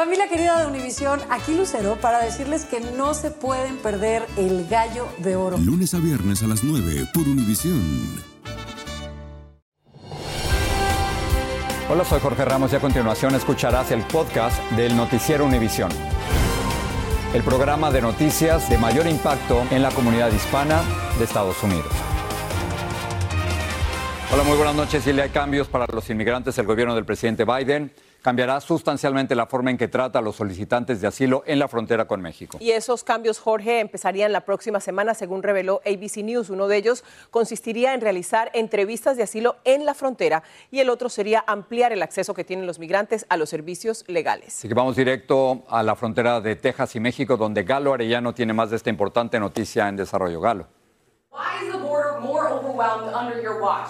Familia querida de Univisión, aquí Lucero para decirles que no se pueden perder el gallo de oro. Lunes a viernes a las 9 por Univisión. Hola, soy Jorge Ramos y a continuación escucharás el podcast del Noticiero Univisión. El programa de noticias de mayor impacto en la comunidad hispana de Estados Unidos. Hola, muy buenas noches. Si le hay cambios para los inmigrantes, el gobierno del presidente Biden cambiará sustancialmente la forma en que trata a los solicitantes de asilo en la frontera con México. Y esos cambios, Jorge, empezarían la próxima semana, según reveló ABC News. Uno de ellos consistiría en realizar entrevistas de asilo en la frontera y el otro sería ampliar el acceso que tienen los migrantes a los servicios legales. Así que vamos directo a la frontera de Texas y México, donde Galo Arellano tiene más de esta importante noticia en desarrollo. Galo.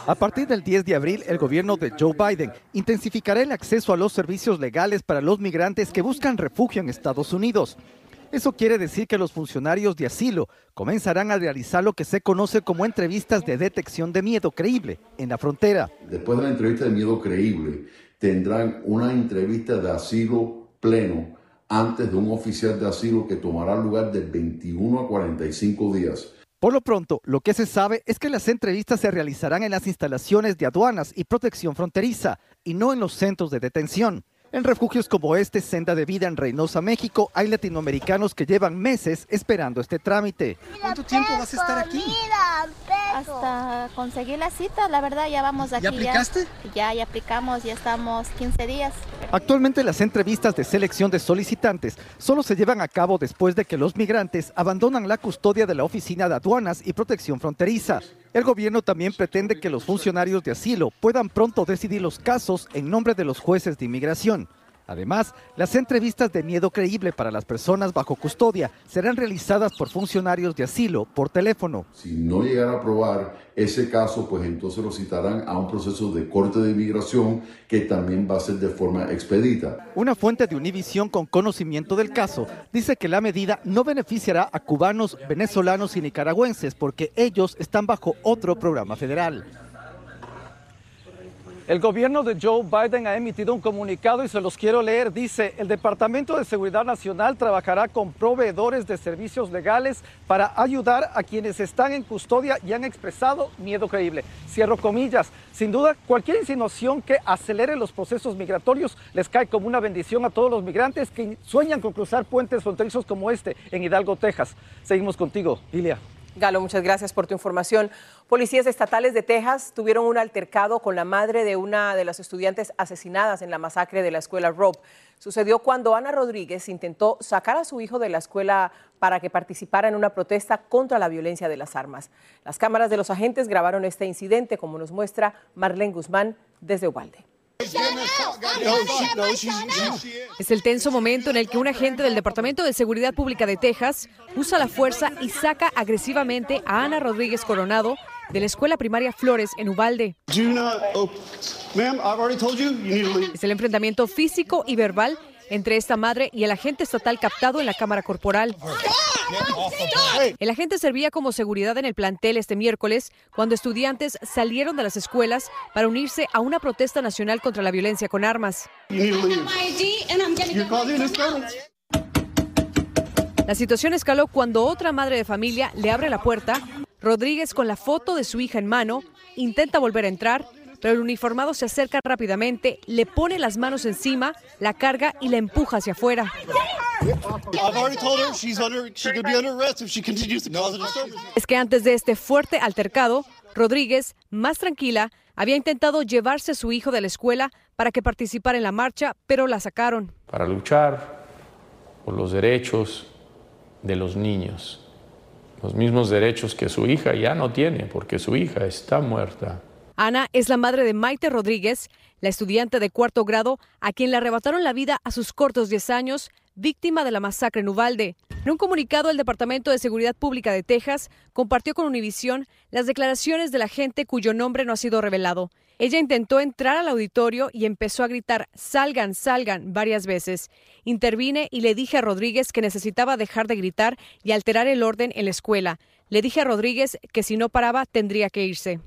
A partir del 10 de abril, el gobierno de Joe Biden intensificará el acceso a los servicios legales para los migrantes que buscan refugio en Estados Unidos. Eso quiere decir que los funcionarios de asilo comenzarán a realizar lo que se conoce como entrevistas de detección de miedo creíble en la frontera. Después de la entrevista de miedo creíble, tendrán una entrevista de asilo pleno antes de un oficial de asilo que tomará lugar de 21 a 45 días. Por lo pronto, lo que se sabe es que las entrevistas se realizarán en las instalaciones de aduanas y protección fronteriza y no en los centros de detención. En refugios como este, Senda de Vida en Reynosa, México, hay latinoamericanos que llevan meses esperando este trámite. ¿Cuánto tiempo vas a estar aquí? Hasta conseguir la cita, la verdad ya vamos aquí. ¿Ya aplicaste? Ya, ya, aplicamos, ya estamos 15 días. Actualmente las entrevistas de selección de solicitantes solo se llevan a cabo después de que los migrantes abandonan la custodia de la Oficina de Aduanas y Protección Fronteriza. El gobierno también pretende que los funcionarios de asilo puedan pronto decidir los casos en nombre de los jueces de inmigración. Además, las entrevistas de miedo creíble para las personas bajo custodia serán realizadas por funcionarios de asilo por teléfono. Si no llegara a aprobar ese caso, pues entonces lo citarán a un proceso de corte de inmigración que también va a ser de forma expedita. Una fuente de Univisión con conocimiento del caso dice que la medida no beneficiará a cubanos, venezolanos y nicaragüenses porque ellos están bajo otro programa federal. El gobierno de Joe Biden ha emitido un comunicado y se los quiero leer. Dice, el Departamento de Seguridad Nacional trabajará con proveedores de servicios legales para ayudar a quienes están en custodia y han expresado miedo creíble. Cierro comillas. Sin duda, cualquier insinuación que acelere los procesos migratorios les cae como una bendición a todos los migrantes que sueñan con cruzar puentes fronterizos como este en Hidalgo, Texas. Seguimos contigo, Lilia. Galo, muchas gracias por tu información. Policías estatales de Texas tuvieron un altercado con la madre de una de las estudiantes asesinadas en la masacre de la escuela Rope. Sucedió cuando Ana Rodríguez intentó sacar a su hijo de la escuela para que participara en una protesta contra la violencia de las armas. Las cámaras de los agentes grabaron este incidente, como nos muestra Marlene Guzmán desde Ubalde. Es el tenso momento en el que un agente del Departamento de Seguridad Pública de Texas usa la fuerza y saca agresivamente a Ana Rodríguez Coronado de la escuela primaria Flores en Ubalde. Es el enfrentamiento físico y verbal entre esta madre y el agente estatal captado en la cámara corporal. El agente servía como seguridad en el plantel este miércoles cuando estudiantes salieron de las escuelas para unirse a una protesta nacional contra la violencia con armas. La situación escaló cuando otra madre de familia le abre la puerta. Rodríguez, con la foto de su hija en mano, intenta volver a entrar, pero el uniformado se acerca rápidamente, le pone las manos encima, la carga y la empuja hacia afuera. Es que antes de este fuerte altercado, Rodríguez, más tranquila, había intentado llevarse a su hijo de la escuela para que participara en la marcha, pero la sacaron. Para luchar por los derechos de los niños, los mismos derechos que su hija ya no tiene, porque su hija está muerta. Ana es la madre de Maite Rodríguez, la estudiante de cuarto grado a quien le arrebataron la vida a sus cortos 10 años, víctima de la masacre en Uvalde. En un comunicado, el Departamento de Seguridad Pública de Texas compartió con Univisión las declaraciones de la gente cuyo nombre no ha sido revelado. Ella intentó entrar al auditorio y empezó a gritar salgan, salgan varias veces. Intervine y le dije a Rodríguez que necesitaba dejar de gritar y alterar el orden en la escuela. Le dije a Rodríguez que si no paraba tendría que irse.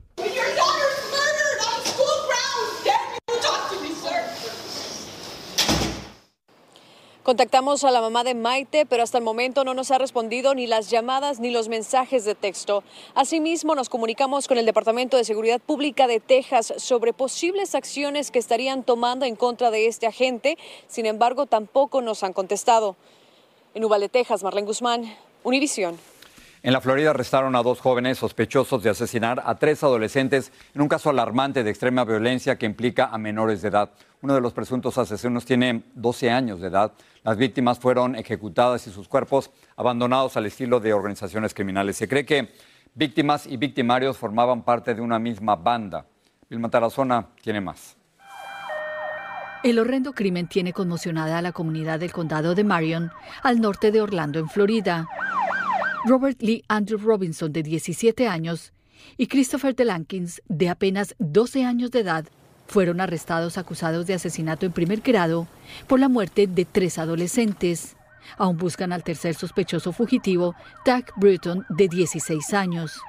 Contactamos a la mamá de Maite, pero hasta el momento no nos ha respondido ni las llamadas ni los mensajes de texto. Asimismo, nos comunicamos con el Departamento de Seguridad Pública de Texas sobre posibles acciones que estarían tomando en contra de este agente. Sin embargo, tampoco nos han contestado. En Uvalde, Texas, Marlene Guzmán, Univisión. En la Florida arrestaron a dos jóvenes sospechosos de asesinar a tres adolescentes en un caso alarmante de extrema violencia que implica a menores de edad. Uno de los presuntos asesinos tiene 12 años de edad. Las víctimas fueron ejecutadas y sus cuerpos abandonados al estilo de organizaciones criminales. Se cree que víctimas y victimarios formaban parte de una misma banda. Vilma Tarazona tiene más. El horrendo crimen tiene conmocionada a la comunidad del condado de Marion, al norte de Orlando, en Florida. Robert Lee Andrew Robinson, de 17 años, y Christopher Delankins, de apenas 12 años de edad, fueron arrestados acusados de asesinato en primer grado por la muerte de tres adolescentes. Aún buscan al tercer sospechoso fugitivo, Doug Britton, de 16 años.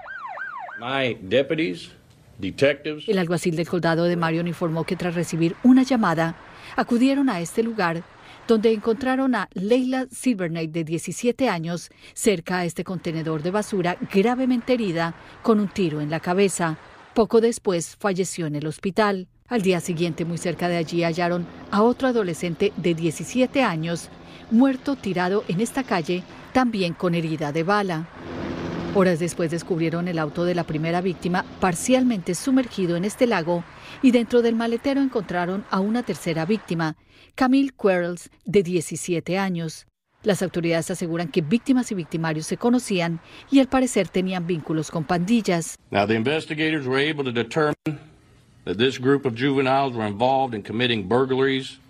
El alguacil del condado de Marion informó que tras recibir una llamada, acudieron a este lugar donde encontraron a Leila Silvernight, de 17 años, cerca a este contenedor de basura, gravemente herida con un tiro en la cabeza. Poco después falleció en el hospital. Al día siguiente, muy cerca de allí, hallaron a otro adolescente de 17 años, muerto tirado en esta calle, también con herida de bala. Horas después descubrieron el auto de la primera víctima parcialmente sumergido en este lago y dentro del maletero encontraron a una tercera víctima, Camille Quarles, de 17 años. Las autoridades aseguran que víctimas y victimarios se conocían y al parecer tenían vínculos con pandillas. Now the investigators were able to determine that this group of juveniles were involved in committing burglaries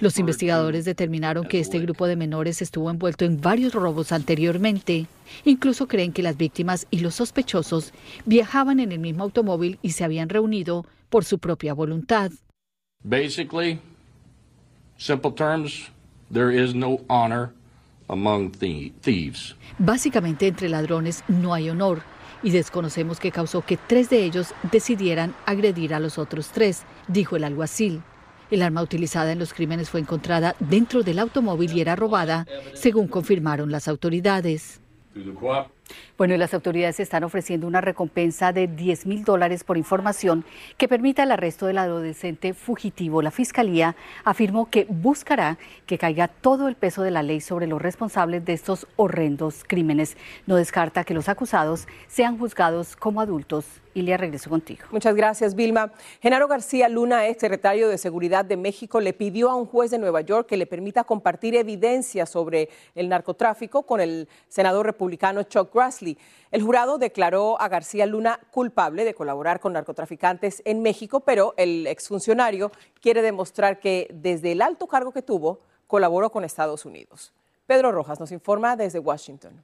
los investigadores determinaron que este grupo de menores estuvo envuelto en varios robos anteriormente. Incluso creen que las víctimas y los sospechosos viajaban en el mismo automóvil y se habían reunido por su propia voluntad. Basically, simple terms, there is no honor among thieves. Básicamente entre ladrones no hay honor y desconocemos qué causó que tres de ellos decidieran agredir a los otros tres, dijo el alguacil. El arma utilizada en los crímenes fue encontrada dentro del automóvil y era robada, según confirmaron las autoridades. Bueno, y las autoridades están ofreciendo una recompensa de 10 mil dólares por información que permita el arresto del adolescente fugitivo. La Fiscalía afirmó que buscará que caiga todo el peso de la ley sobre los responsables de estos horrendos crímenes. No descarta que los acusados sean juzgados como adultos le regreso contigo. Muchas gracias, Vilma. Genaro García Luna, ex secretario de Seguridad de México, le pidió a un juez de Nueva York que le permita compartir evidencia sobre el narcotráfico con el senador republicano Chuck Grassley. El jurado declaró a García Luna culpable de colaborar con narcotraficantes en México, pero el exfuncionario quiere demostrar que desde el alto cargo que tuvo, colaboró con Estados Unidos. Pedro Rojas nos informa desde Washington.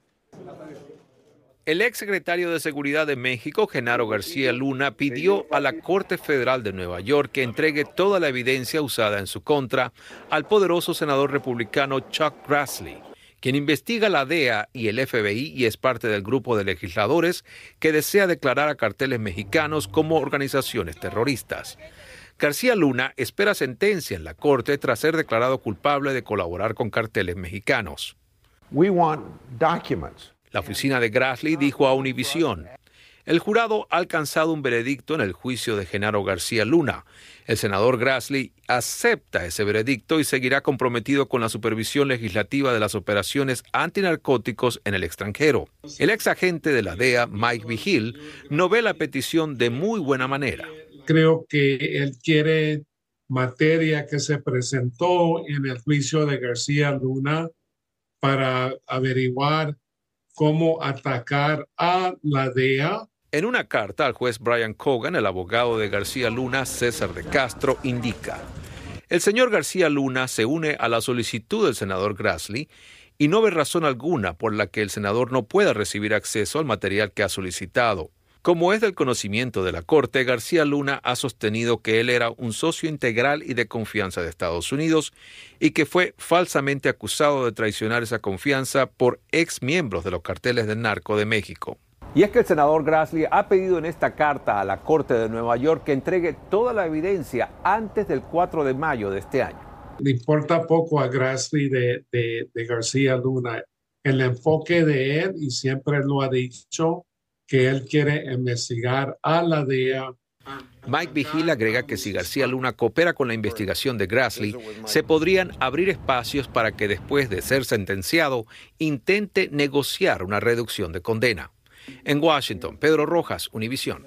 El ex secretario de Seguridad de México, Genaro García Luna, pidió a la Corte Federal de Nueva York que entregue toda la evidencia usada en su contra al poderoso senador republicano Chuck Grassley, quien investiga la DEA y el FBI y es parte del grupo de legisladores que desea declarar a carteles mexicanos como organizaciones terroristas. García Luna espera sentencia en la Corte tras ser declarado culpable de colaborar con carteles mexicanos. La oficina de Grassley dijo a Univision. El jurado ha alcanzado un veredicto en el juicio de Genaro García Luna. El senador Grassley acepta ese veredicto y seguirá comprometido con la supervisión legislativa de las operaciones antinarcóticos en el extranjero. El ex agente de la DEA, Mike Vigil, no ve la petición de muy buena manera. Creo que él quiere materia que se presentó en el juicio de García Luna para averiguar cómo atacar a la DEA. En una carta al juez Brian Cogan, el abogado de García Luna, César de Castro, indica, el señor García Luna se une a la solicitud del senador Grassley y no ve razón alguna por la que el senador no pueda recibir acceso al material que ha solicitado. Como es del conocimiento de la Corte, García Luna ha sostenido que él era un socio integral y de confianza de Estados Unidos y que fue falsamente acusado de traicionar esa confianza por ex miembros de los carteles del narco de México. Y es que el senador Grassley ha pedido en esta carta a la Corte de Nueva York que entregue toda la evidencia antes del 4 de mayo de este año. Le importa poco a Grassley de, de, de García Luna. El enfoque de él, y siempre lo ha dicho, que él quiere investigar a la DEA Mike Vigil agrega que si García Luna coopera con la investigación de Grassley, se podrían abrir espacios para que después de ser sentenciado intente negociar una reducción de condena. En Washington, Pedro Rojas, Univisión.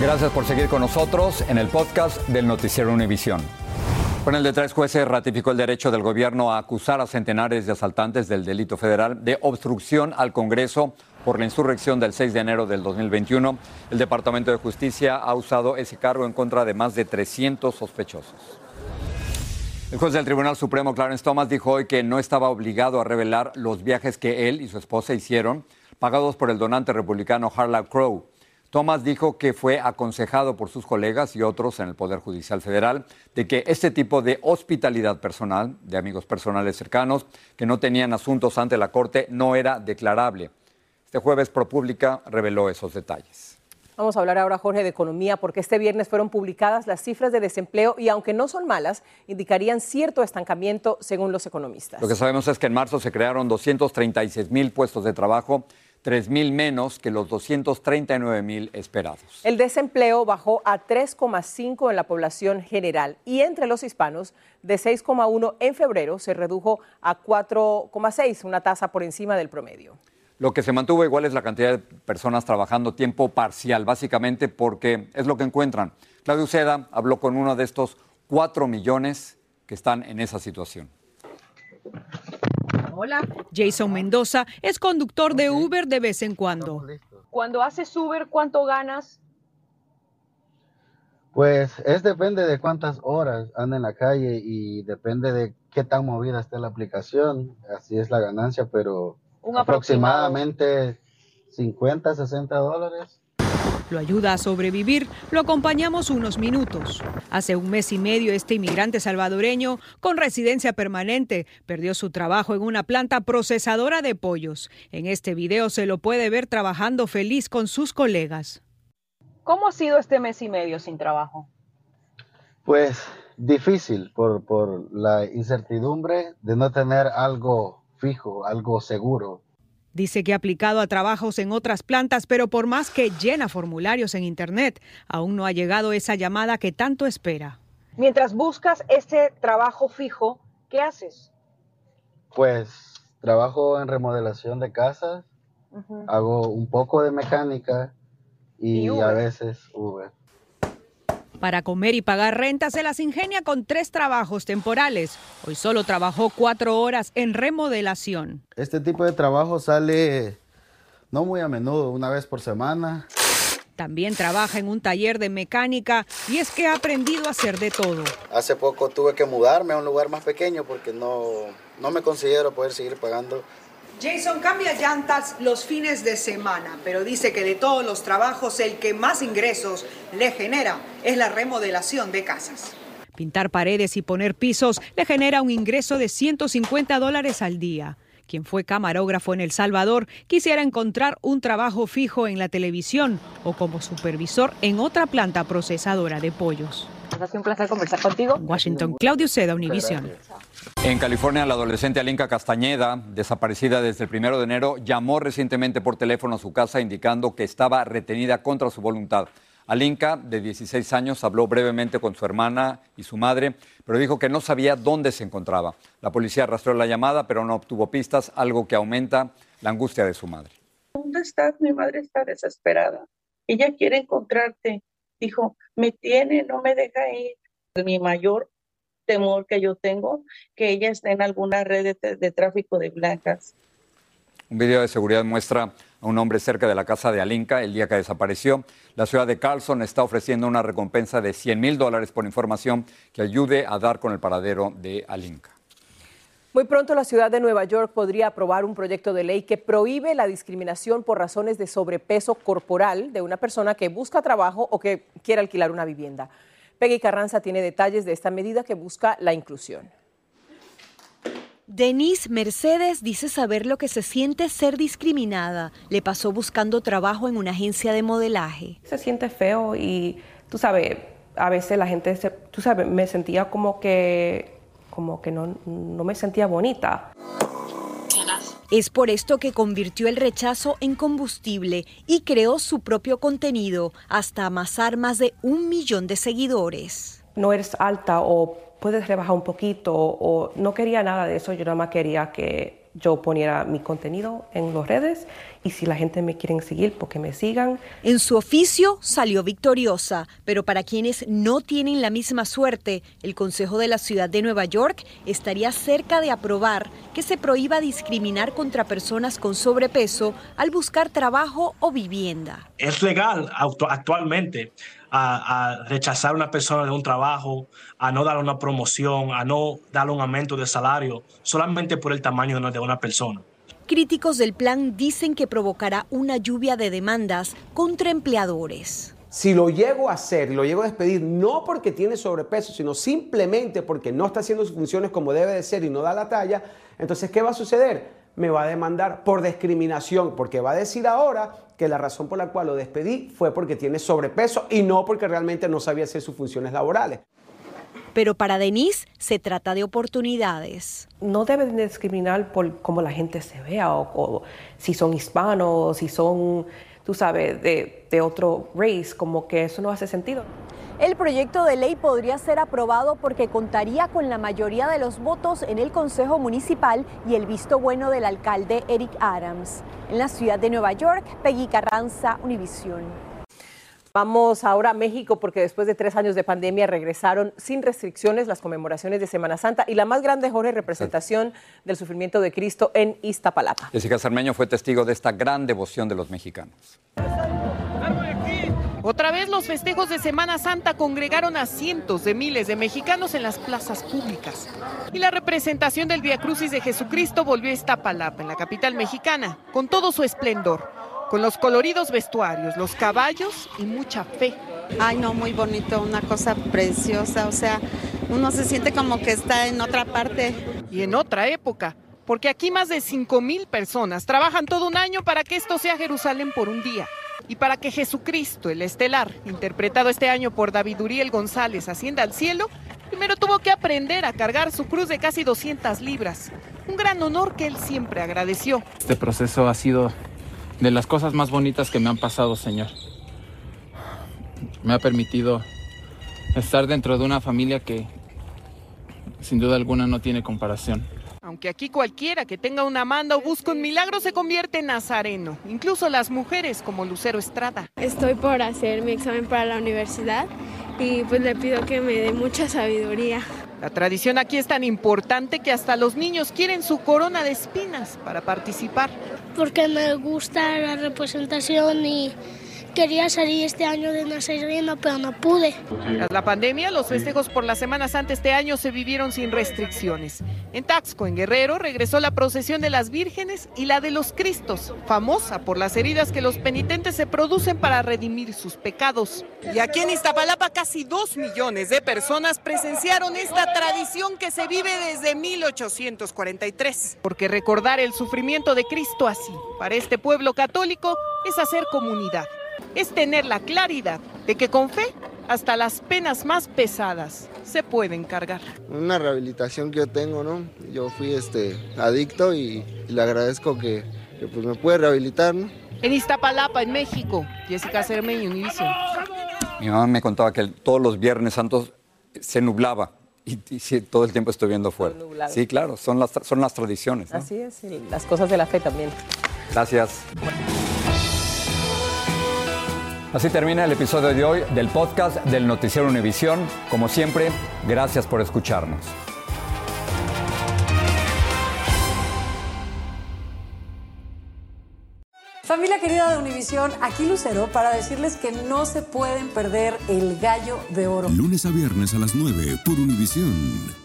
Gracias por seguir con nosotros en el podcast del Noticiero Univisión. Con el de tres jueces ratificó el derecho del gobierno a acusar a centenares de asaltantes del delito federal de obstrucción al Congreso por la insurrección del 6 de enero del 2021. El Departamento de Justicia ha usado ese cargo en contra de más de 300 sospechosos. El juez del Tribunal Supremo, Clarence Thomas, dijo hoy que no estaba obligado a revelar los viajes que él y su esposa hicieron, pagados por el donante republicano Harlan Crow. Thomas dijo que fue aconsejado por sus colegas y otros en el Poder Judicial Federal de que este tipo de hospitalidad personal, de amigos personales cercanos, que no tenían asuntos ante la Corte, no era declarable. Este jueves ProPublica reveló esos detalles. Vamos a hablar ahora, Jorge, de economía, porque este viernes fueron publicadas las cifras de desempleo y aunque no son malas, indicarían cierto estancamiento según los economistas. Lo que sabemos es que en marzo se crearon 236 mil puestos de trabajo, 3 mil menos que los 239 mil esperados. El desempleo bajó a 3,5 en la población general y entre los hispanos de 6,1 en febrero se redujo a 4,6, una tasa por encima del promedio. Lo que se mantuvo igual es la cantidad de personas trabajando tiempo parcial, básicamente porque es lo que encuentran. Claudio Seda habló con uno de estos 4 millones que están en esa situación. Hola. Jason Mendoza es conductor de Uber de vez en cuando. Cuando haces Uber, ¿cuánto ganas? Pues es depende de cuántas horas anda en la calle y depende de qué tan movida esté la aplicación. Así es la ganancia, pero Un aproximadamente 50, 60 dólares. Lo ayuda a sobrevivir. Lo acompañamos unos minutos. Hace un mes y medio este inmigrante salvadoreño con residencia permanente perdió su trabajo en una planta procesadora de pollos. En este video se lo puede ver trabajando feliz con sus colegas. ¿Cómo ha sido este mes y medio sin trabajo? Pues difícil por, por la incertidumbre de no tener algo fijo, algo seguro. Dice que ha aplicado a trabajos en otras plantas, pero por más que llena formularios en Internet, aún no ha llegado esa llamada que tanto espera. Mientras buscas ese trabajo fijo, ¿qué haces? Pues trabajo en remodelación de casas, hago un poco de mecánica y, Y a veces Uber. Para comer y pagar renta se las ingenia con tres trabajos temporales. Hoy solo trabajó cuatro horas en remodelación. Este tipo de trabajo sale no muy a menudo, una vez por semana. También trabaja en un taller de mecánica y es que ha aprendido a hacer de todo. Hace poco tuve que mudarme a un lugar más pequeño porque no, no me considero poder seguir pagando. Jason cambia llantas los fines de semana, pero dice que de todos los trabajos el que más ingresos le genera es la remodelación de casas. Pintar paredes y poner pisos le genera un ingreso de 150 dólares al día. Quien fue camarógrafo en El Salvador quisiera encontrar un trabajo fijo en la televisión o como supervisor en otra planta procesadora de pollos. Ha sido un placer conversar contigo. En Washington, Claudio Seda, Univision. En California, la adolescente Alinka Castañeda, desaparecida desde el primero de enero, llamó recientemente por teléfono a su casa indicando que estaba retenida contra su voluntad. Alinka, de 16 años, habló brevemente con su hermana y su madre, pero dijo que no sabía dónde se encontraba. La policía rastreó la llamada, pero no obtuvo pistas, algo que aumenta la angustia de su madre. ¿Dónde estás? Mi madre está desesperada. Ella quiere encontrarte. Dijo, me tiene, no me deja ir. Mi mayor temor que yo tengo, que ella esté en alguna red de, de tráfico de blancas. Un video de seguridad muestra a un hombre cerca de la casa de Alinka el día que desapareció. La ciudad de Carlson está ofreciendo una recompensa de 100 mil dólares por información que ayude a dar con el paradero de Alinka. Muy pronto la ciudad de Nueva York podría aprobar un proyecto de ley que prohíbe la discriminación por razones de sobrepeso corporal de una persona que busca trabajo o que quiere alquilar una vivienda. Peggy Carranza tiene detalles de esta medida que busca la inclusión. Denise Mercedes dice saber lo que se siente ser discriminada. Le pasó buscando trabajo en una agencia de modelaje. Se siente feo y tú sabes, a veces la gente, tú sabes, me sentía como que, como que no, no me sentía bonita. Es por esto que convirtió el rechazo en combustible y creó su propio contenido hasta amasar más de un millón de seguidores. No eres alta o puedes rebajar un poquito o no quería nada de eso, yo nada más quería que yo poniera mi contenido en las redes y si la gente me quiere seguir, porque me sigan. En su oficio salió victoriosa, pero para quienes no tienen la misma suerte, el Consejo de la Ciudad de Nueva York estaría cerca de aprobar que se prohíba discriminar contra personas con sobrepeso al buscar trabajo o vivienda. Es legal actualmente a, rechazar a una persona de un trabajo, a no darle una promoción, a no darle un aumento de salario, solamente por el tamaño de una persona. Críticos del plan dicen que provocará una lluvia de demandas contra empleadores. Si lo llego a hacer y lo llego a despedir, no porque tiene sobrepeso, sino simplemente porque no está haciendo sus funciones como debe de ser y no da la talla, entonces, ¿qué va a suceder? Me va a demandar por discriminación, porque va a decir ahora que la razón por la cual lo despedí fue porque tiene sobrepeso y no porque realmente no sabía hacer sus funciones laborales. Pero para Denise se trata de oportunidades. No deben discriminar por cómo la gente se vea o, si son hispanos, si son, tú sabes, de, de otro race, como que eso no hace sentido. El proyecto de ley podría ser aprobado porque contaría con la mayoría de los votos en el Consejo Municipal y el visto bueno del alcalde Eric Adams. En la ciudad de Nueva York, Peggy Carranza, Univisión. Vamos ahora a México porque después de tres años de pandemia regresaron sin restricciones las conmemoraciones de Semana Santa y la más grande, Jorge, representación del sufrimiento de Cristo en Iztapalapa. Jessica Sarmeño fue testigo de esta gran devoción de los mexicanos. Otra vez los festejos de Semana Santa congregaron a cientos de miles de mexicanos en las plazas públicas. Y la representación del Via Crucis de Jesucristo volvió a Iztapalapa, en la capital mexicana, con todo su esplendor, con los coloridos vestuarios, los caballos y mucha fe. Ay, no, muy bonito, una cosa preciosa, o sea, uno se siente como que está en otra parte. Y en otra época, porque aquí más de 5 mil personas trabajan todo un año para que esto sea Jerusalén por un día. Y para que Jesucristo, el estelar, interpretado este año por David Uriel González, ascienda al cielo, primero tuvo que aprender a cargar su cruz de casi 200 libras. Un gran honor que él siempre agradeció. Este proceso ha sido de las cosas más bonitas que me han pasado, Señor. Me ha permitido estar dentro de una familia que sin duda alguna no tiene comparación. Aunque aquí cualquiera que tenga una manda o busque un milagro se convierte en nazareno, incluso las mujeres como Lucero Estrada. Estoy por hacer mi examen para la universidad y pues le pido que me dé mucha sabiduría. La tradición aquí es tan importante que hasta los niños quieren su corona de espinas para participar. Porque me gusta la representación y Quería salir este año de Nazareno, pero no pude. Tras la pandemia, los festejos por la Semana Santa este año se vivieron sin restricciones. En Taxco, en Guerrero, regresó la procesión de las vírgenes y la de los Cristos, famosa por las heridas que los penitentes se producen para redimir sus pecados. Y aquí en Iztapalapa, casi dos millones de personas presenciaron esta tradición que se vive desde 1843. Porque recordar el sufrimiento de Cristo así, para este pueblo católico, es hacer comunidad es tener la claridad de que con fe hasta las penas más pesadas se pueden cargar. Una rehabilitación que yo tengo, ¿no? Yo fui este adicto y, le agradezco que, pues me puede rehabilitar, ¿no? En Iztapalapa, en México, Jessica Cermeño, Univision. Mi mamá me contaba que todos los viernes santos se nublaba y, todo el tiempo estoy viendo fuera. Sí, claro, son las, son las tradiciones. Así es, las cosas de la fe también. Gracias. Así termina el episodio de hoy del podcast del Noticiero Univisión. Como siempre, gracias por escucharnos. Familia querida de Univisión, aquí Lucero para decirles que no se pueden perder el gallo de oro. Lunes a viernes a las 9 por Univisión.